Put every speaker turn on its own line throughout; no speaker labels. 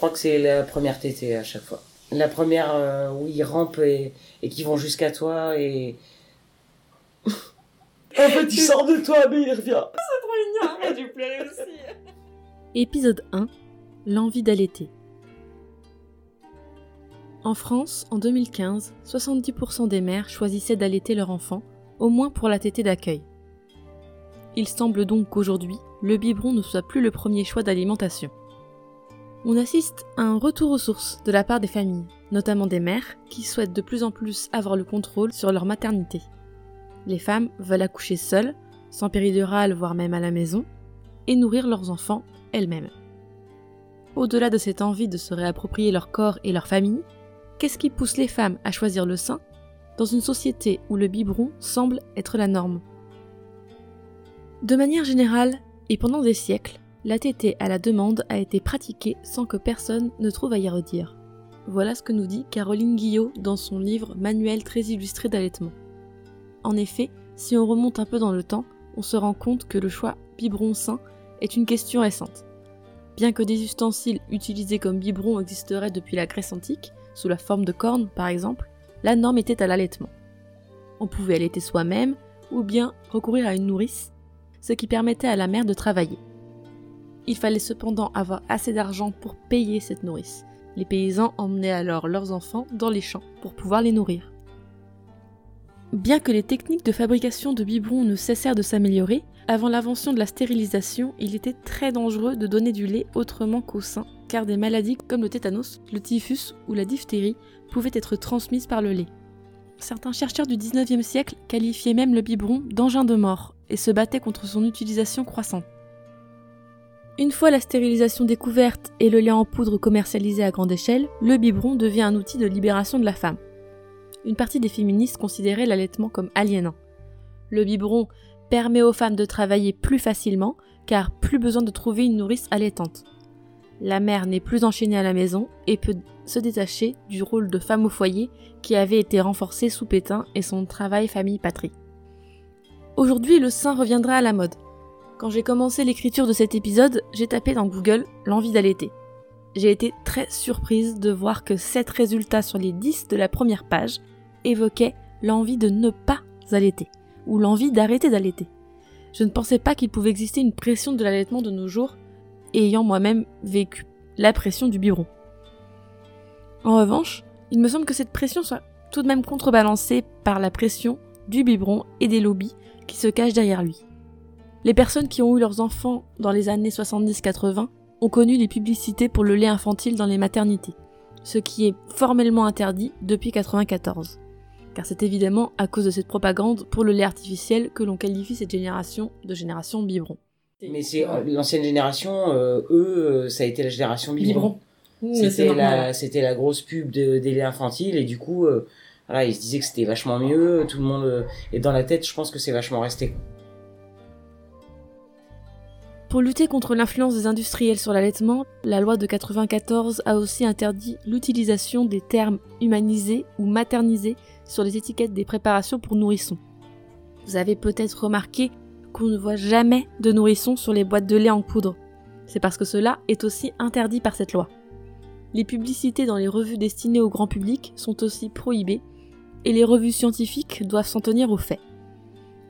crois que c'est la première tétée à chaque fois. La première euh, où ils rampent et, et qui vont jusqu'à toi et. en fait, il sort de toi, mais il revient.
J'ai dû pleurer aussi. Épisode 1 L'envie d'allaiter. En France, en 2015, 70% des mères choisissaient d'allaiter leur enfant, au moins pour la tétée d'accueil. Il semble donc qu'aujourd'hui, le biberon ne soit plus le premier choix d'alimentation. On assiste à un retour aux sources de la part des familles, notamment des mères, qui souhaitent de plus en plus avoir le contrôle sur leur maternité. Les femmes veulent accoucher seules, sans péridurale voire même à la maison, et nourrir leurs enfants elles-mêmes. Au-delà de cette envie de se réapproprier leur corps et leur famille, qu'est-ce qui pousse les femmes à choisir le sein dans une société où le biberon semble être la norme? De manière générale, et pendant des siècles, la tétée à la demande a été pratiquée sans que personne ne trouve à y redire. Voilà ce que nous dit Caroline Guillot dans son livre Manuel très illustré d'allaitement. En effet, si on remonte un peu dans le temps, on se rend compte que le choix biberon sein est une question récente. Bien que des ustensiles utilisés comme biberon existeraient depuis la Grèce antique, sous la forme de cornes par exemple, la norme était à l'allaitement. On pouvait allaiter soi-même ou bien recourir à une nourrice, ce qui permettait à la mère de travailler. Il fallait cependant avoir assez d'argent pour payer cette nourrice. Les paysans emmenaient alors leurs enfants dans les champs pour pouvoir les nourrir. Bien que les techniques de fabrication de biberons ne cessèrent de s'améliorer, avant l'invention de la stérilisation, il était très dangereux de donner du lait autrement qu'au sein, car des maladies comme le tétanos, le typhus ou la diphtérie pouvaient être transmises par le lait. Certains chercheurs du 19e siècle qualifiaient même le biberon d'engin de mort et se battaient contre son utilisation croissante. Une fois la stérilisation découverte et le lait en poudre commercialisé à grande échelle, le biberon devient un outil de libération de la femme une partie des féministes considérait l'allaitement comme aliénant. Le biberon permet aux femmes de travailler plus facilement car plus besoin de trouver une nourrice allaitante. La mère n'est plus enchaînée à la maison et peut se détacher du rôle de femme au foyer qui avait été renforcé sous Pétain et son travail famille-patrie. Aujourd'hui, le sein reviendra à la mode. Quand j'ai commencé l'écriture de cet épisode, j'ai tapé dans Google l'envie d'allaiter. J'ai été très surprise de voir que 7 résultats sur les 10 de la première page évoquait l'envie de ne pas allaiter, ou l'envie d'arrêter d'allaiter. Je ne pensais pas qu'il pouvait exister une pression de l'allaitement de nos jours, ayant moi-même vécu la pression du biberon. En revanche, il me semble que cette pression soit tout de même contrebalancée par la pression du biberon et des lobbies qui se cachent derrière lui. Les personnes qui ont eu leurs enfants dans les années 70-80 ont connu les publicités pour le lait infantile dans les maternités, ce qui est formellement interdit depuis 1994 car c'est évidemment à cause de cette propagande pour le lait artificiel que l'on qualifie cette génération de génération biberon.
Mais c'est euh, l'ancienne génération, euh, eux, euh, ça a été la génération biberon. C'était la, c'était la grosse pub de, des laits infantiles et du coup, voilà, ils se disaient que c'était vachement mieux. Tout le monde est dans la tête. Je pense que c'est vachement resté.
Pour lutter contre l'influence des industriels sur l'allaitement, la loi de 94 a aussi interdit l'utilisation des termes humanisés ou maternisés sur les étiquettes des préparations pour nourrissons. Vous avez peut-être remarqué qu'on ne voit jamais de nourrissons sur les boîtes de lait en poudre. C'est parce que cela est aussi interdit par cette loi. Les publicités dans les revues destinées au grand public sont aussi prohibées et les revues scientifiques doivent s'en tenir aux faits.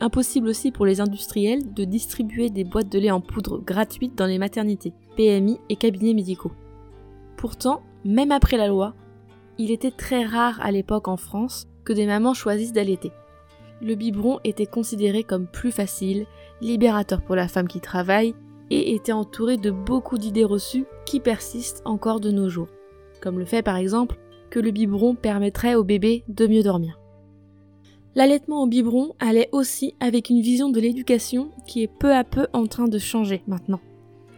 Impossible aussi pour les industriels de distribuer des boîtes de lait en poudre gratuites dans les maternités, PMI et cabinets médicaux. Pourtant, même après la loi, il était très rare à l'époque en France que des mamans choisissent d'allaiter. Le biberon était considéré comme plus facile, libérateur pour la femme qui travaille, et était entouré de beaucoup d'idées reçues qui persistent encore de nos jours, comme le fait par exemple que le biberon permettrait au bébé de mieux dormir. L'allaitement au biberon allait aussi avec une vision de l'éducation qui est peu à peu en train de changer maintenant.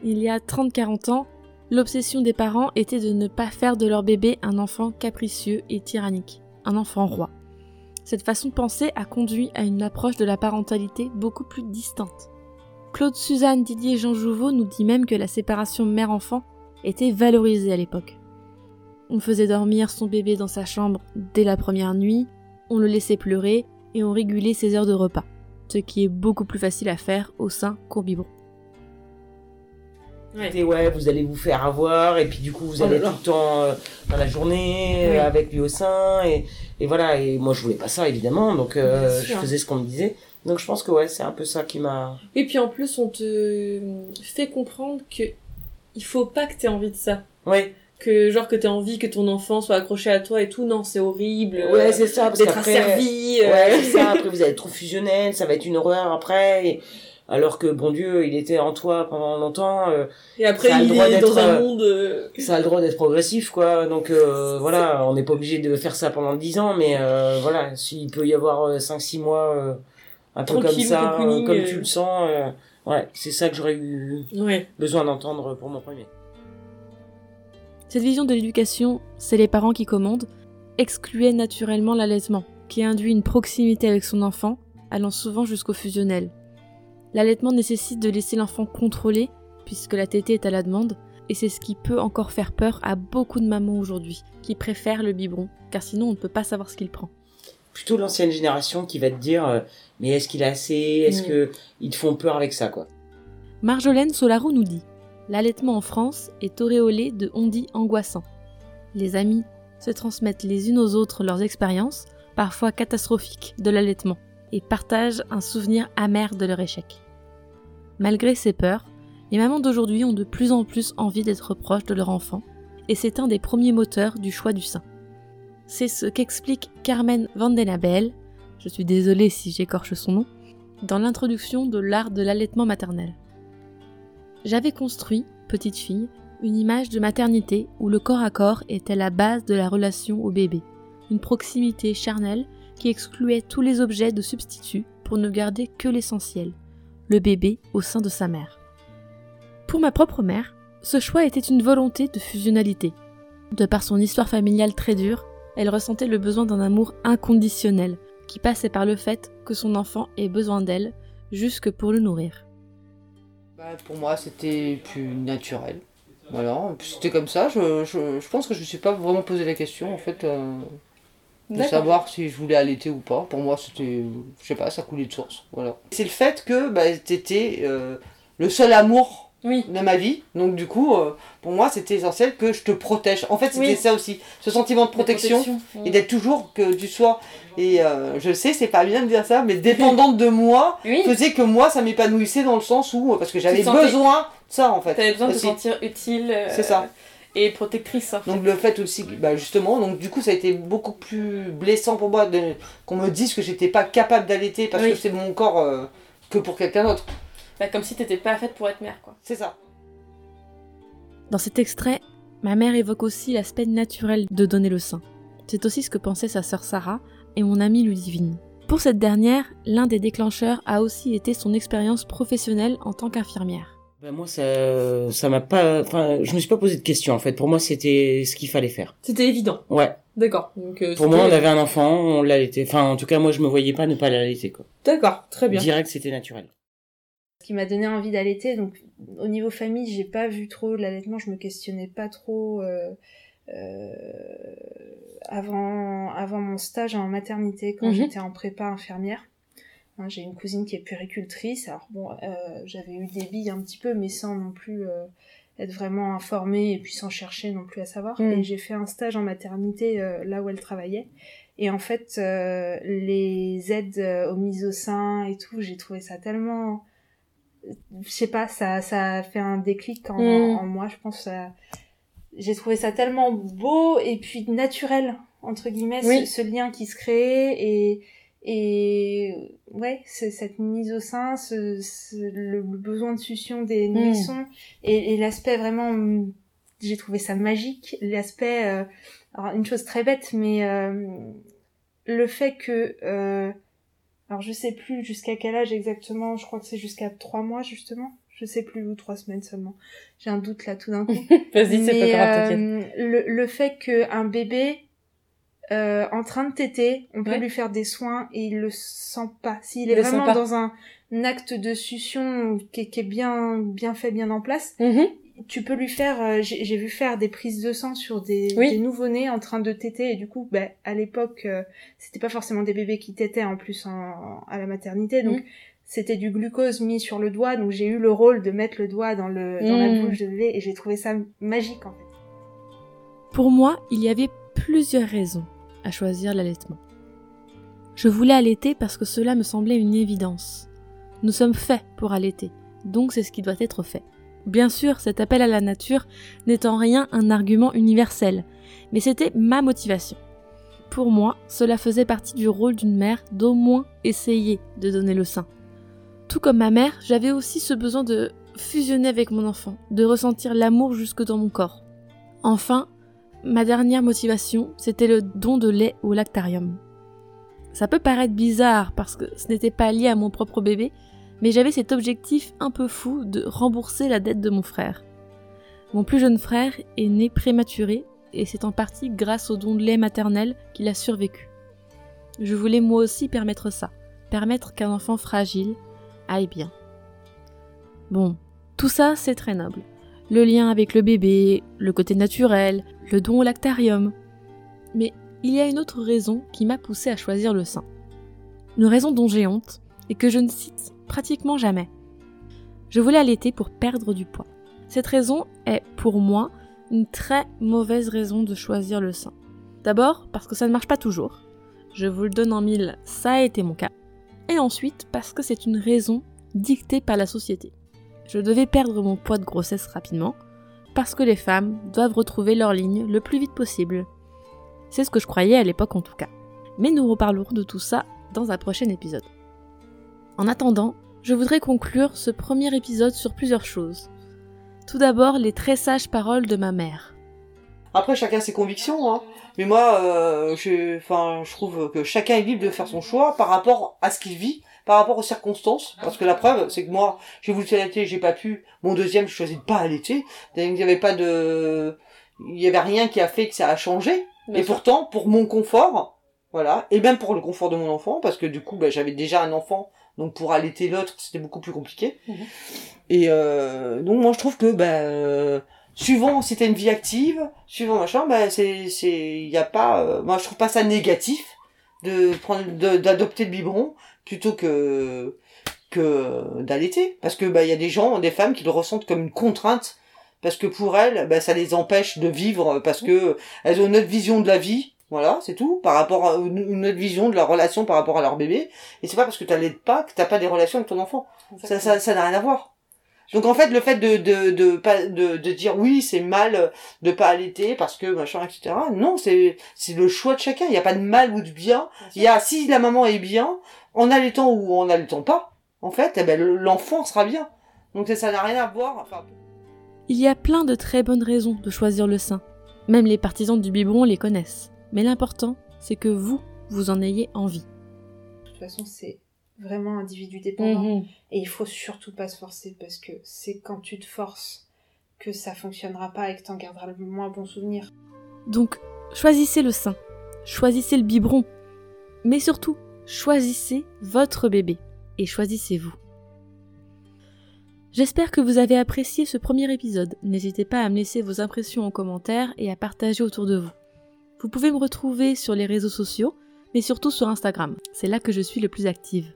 Il y a 30-40 ans, l'obsession des parents était de ne pas faire de leur bébé un enfant capricieux et tyrannique un enfant roi. Cette façon de penser a conduit à une approche de la parentalité beaucoup plus distante. Claude Suzanne Didier Jean Jouveau nous dit même que la séparation mère-enfant était valorisée à l'époque. On faisait dormir son bébé dans sa chambre dès la première nuit, on le laissait pleurer et on régulait ses heures de repas, ce qui est beaucoup plus facile à faire au sein qu'au biberon.
Ouais. ouais, vous allez vous faire avoir et puis du coup vous allez oh tout le temps euh, dans la journée euh, avec lui au sein et, et voilà. Et moi je voulais pas ça évidemment donc euh, je faisais ce qu'on me disait. Donc je pense que ouais c'est un peu ça qui m'a
et puis en plus on te fait comprendre que il faut pas que tu aies envie de ça.
Ouais
que genre que t'aies envie que ton enfant soit accroché à toi et tout non c'est horrible
ouais c'est ça
d'être asservi
ouais c'est ça après vous allez être trop fusionnel ça va être une horreur après et alors que bon Dieu, il était en toi pendant longtemps. Euh,
et après, il est dans un euh, monde. Euh,
ça a le droit d'être progressif, quoi. Donc voilà, on n'est pas obligé de faire ça pendant 10 ans, mais voilà, s'il peut y avoir 5-6 mois, un peu comme ça, comme tu le sens, ouais, c'est ça que j'aurais eu besoin d'entendre pour mon premier.
Cette vision de l'éducation, c'est les parents qui commandent, excluait naturellement l'allaitement, qui induit une proximité avec son enfant, allant souvent jusqu'au fusionnel. L'allaitement nécessite de laisser l'enfant contrôler, puisque la tétée est à la demande, et c'est ce qui peut encore faire peur à beaucoup de mamans aujourd'hui, qui préfèrent le biberon, car sinon on ne peut pas savoir ce qu'il prend.
Plutôt l'ancienne génération qui va te dire euh, mais est-ce qu'il a assez? Est-ce qu'ils que ils te font peur avec ça quoi?
Marjolaine Solaro nous dit L'allaitement en France est auréolé de on-dit angoissants. Les amis se transmettent les unes aux autres leurs expériences, parfois catastrophiques, de l'allaitement, et partagent un souvenir amer de leur échec. Malgré ces peurs, les mamans d'aujourd'hui ont de plus en plus envie d'être proches de leur enfant, et c'est un des premiers moteurs du choix du sein. C'est ce qu'explique Carmen Vandenabel, je suis désolée si j'écorche son nom, dans l'introduction de l'art de l'allaitement maternel. J'avais construit, petite fille, une image de maternité où le corps à corps était la base de la relation au bébé, une proximité charnelle qui excluait tous les objets de substitut pour ne garder que l'essentiel, le bébé au sein de sa mère. Pour ma propre mère, ce choix était une volonté de fusionnalité. De par son histoire familiale très dure, elle ressentait le besoin d'un amour inconditionnel, qui passait par le fait que son enfant ait besoin d'elle, jusque pour le nourrir.
Bah, pour moi, c'était plus naturel. Voilà, c'était comme ça. Je, je, pense que je ne me suis pas vraiment posé la question, en fait, euh, de savoir si je voulais allaiter ou pas. Pour moi, c'était, je sais pas, ça coulait de source. Voilà. C'est le fait que bah, t'étais euh, le seul amour oui. de ma vie. Donc du coup, euh, pour moi, c'était essentiel que je te protège. En fait, c'était ça aussi, ce sentiment de protection, et d'être toujours que tu sois. Et euh, je sais, c'est pas bien de dire ça, mais dépendante de moi, faisait que moi, ça m'épanouissait dans le sens où parce que j'avais besoin de ça en fait.
T'avais besoin de te sentir utile. Euh,
c'est ça.
Et protectrice.
Donc le fait aussi, bah justement, donc du coup ça a été beaucoup plus blessant pour moi qu'on me dise que j'étais pas capable d'allaiter parce que c'est mon corps que pour quelqu'un d'autre.
Bah, comme si t'étais pas faite pour être mère, quoi.
C'est ça.
Dans cet extrait, ma mère évoque aussi l'aspect naturel de donner le sein. C'est aussi ce que pensait sa sœur Sarah et mon amie Ludivine. Pour cette dernière, l'un des déclencheurs a aussi été son expérience professionnelle en tant qu'infirmière.
Ben moi, ça, ça m'a pas, enfin, je me suis pas posé de questions en fait. Pour moi, c'était ce qu'il fallait faire.
C'était évident.
Ouais.
D'accord.
Euh, Pour moi, on avait un enfant, on l'allaitait. Enfin, en tout cas, moi, je me voyais pas ne pas l'allaiter quoi.
D'accord, très bien.
Direct, c'était naturel
ce qui m'a donné envie d'allaiter. Donc au niveau famille, j'ai pas vu trop l'allaitement, je me questionnais pas trop euh, euh, avant avant mon stage en maternité quand mhm. j'étais en prépa infirmière. Hein, j'ai une cousine qui est puéricultrice, alors bon, euh, j'avais eu des billes un petit peu, mais sans non plus être vraiment informée et puis sans chercher non plus à savoir. Mhm. Et j'ai fait un stage en maternité là où elle travaillait. Et en fait, les aides aux mises au sein et tout, j'ai trouvé ça tellement je sais pas, ça, ça a fait un déclic en, mm. en moi, je pense. J'ai trouvé ça tellement beau et puis naturel, entre guillemets, ce, lien qui se crée et, et ouais, cette mise au sein, ce, le besoin de succion des mm. nourrissons et, et l'aspect vraiment, j'ai trouvé ça magique. L'aspect, euh, alors une chose très bête, mais euh, le fait que euh, alors je sais plus jusqu'à quel âge exactement, je crois que c'est jusqu'à trois mois justement. Je sais plus ou trois semaines seulement. J'ai un doute là tout d'un coup.
Vas-y, c'est pas grave,
euh, le, le fait qu'un bébé euh, en train de téter, on peut lui faire des soins et il le sent pas. S'il est vraiment dans un, acte de succion qui, est bien bien fait, bien en place, mm-hmm tu peux lui faire euh, j'ai vu faire des prises de sang sur des, des nouveau-nés en train de téter et du coup ben à l'époque euh, c'était pas forcément des bébés qui tétaient en plus en, à la maternité donc c'était du glucose mis sur le doigt, donc j'ai eu le rôle de mettre le doigt dans, le, dans la mmh. bouche de bébé et j'ai trouvé ça magique en fait.
Pour moi, il y avait plusieurs raisons à choisir l'allaitement. Je voulais allaiter parce que cela me semblait une évidence. Nous sommes faits pour allaiter, donc c'est ce qui doit être fait. Bien sûr, cet appel à la nature n'est en rien un argument universel, mais c'était ma motivation. Pour moi, cela faisait partie du rôle d'une mère d'au moins essayer de donner le sein. Tout comme ma mère, j'avais aussi ce besoin de fusionner avec mon enfant, de ressentir l'amour jusque dans mon corps. Enfin, ma dernière motivation, c'était le don de lait au lactarium. Ça peut paraître bizarre parce que ce n'était pas lié à mon propre bébé, mais j'avais cet objectif un peu fou de rembourser la dette de mon frère. Mon plus jeune frère est né prématuré et c'est en partie grâce au don de lait maternel qu'il a survécu. Je voulais moi aussi permettre ça, permettre qu'un enfant fragile aille bien. Bon, tout ça c'est très noble. Le lien avec le bébé, le côté naturel, le don au lactarium. Mais il y a une autre raison qui m'a poussé à choisir le sein. Une raison dont j'ai honte et que je ne cite pratiquement jamais. Je voulais allaiter pour perdre du poids. Cette raison est, pour moi, une très mauvaise raison de choisir le sein. D'abord parce que ça ne marche pas toujours. Je vous le donne en mille, ça a été mon cas. Et ensuite parce que c'est une raison dictée par la société. Je devais perdre mon poids de grossesse rapidement, parce que les femmes doivent retrouver leur ligne le plus vite possible. C'est ce que je croyais à l'époque en tout cas. Mais nous reparlerons de tout ça dans un prochain épisode. En attendant, je voudrais conclure ce premier épisode sur plusieurs choses. Tout d'abord, les très sages paroles de ma mère.
Après, chacun ses convictions, hein. Mais moi, euh, je, enfin, je trouve que chacun est libre de faire son choix par rapport à ce qu'il vit, par rapport aux circonstances. Parce que la preuve, c'est que moi, j'ai voulu allaiter, j'ai pas pu. Mon deuxième, je choisis de pas allaiter. Il n'y avait pas de, il y avait rien qui a fait que ça a changé. et pourtant, pour mon confort, voilà, et même pour le confort de mon enfant, parce que du coup, bah, j'avais déjà un enfant donc pour allaiter l'autre, c'était beaucoup plus compliqué. Mhm. Et euh, donc moi je trouve que bah suivant si t'as une vie active, suivant machin, bah c'est c'est il y a pas euh, moi je trouve pas ça négatif de prendre d'adopter le biberon plutôt que que d'allaiter parce que bah il y a des gens, des femmes qui le ressentent comme une contrainte parce que pour elles, bah, ça les empêche de vivre parce que elles ont une autre vision de la vie voilà, c'est tout, par rapport à une autre vision de leur relation par rapport à leur bébé. Et c'est pas parce que tu l'aides pas que t'as pas des relations avec ton enfant. Ça, ça, ça n'a rien à voir. Donc en fait, le fait de de de pas de, de dire oui, c'est mal de pas allaiter parce que machin, etc. Non, c'est c'est le choix de chacun. Il n'y a pas de mal ou de bien. Il y a si la maman est bien en allaitant ou en allaitant pas, en fait, eh ben l'enfant sera bien. Donc ça n'a rien à voir. Enfin...
Il y a plein de très bonnes raisons de choisir le sein. Même les partisans du biberon les connaissent. Mais l'important, c'est que vous, vous en ayez envie.
De toute façon, c'est vraiment individu dépendant. Mhm. Et il faut surtout pas se forcer parce que c'est quand tu te forces que ça fonctionnera pas et que tu en garderas le moins bon souvenir.
Donc, choisissez le sein, choisissez le biberon, mais surtout, choisissez votre bébé et choisissez-vous. J'espère que vous avez apprécié ce premier épisode. N'hésitez pas à me laisser vos impressions en commentaire et à partager autour de vous. Vous pouvez me retrouver sur les réseaux sociaux, mais surtout sur Instagram. C'est là que je suis le plus active.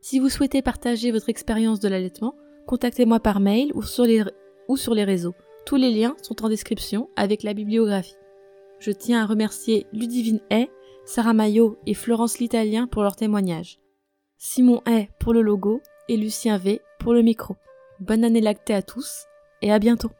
Si vous souhaitez partager votre expérience de l'allaitement, contactez-moi par mail ou sur, les, ou sur les réseaux. Tous les liens sont en description avec la bibliographie. Je tiens à remercier Ludivine Hay, Sarah Maillot et Florence l'Italien pour leur témoignage. Simon Hay pour le logo et Lucien V pour le micro. Bonne année lactée à tous et à bientôt.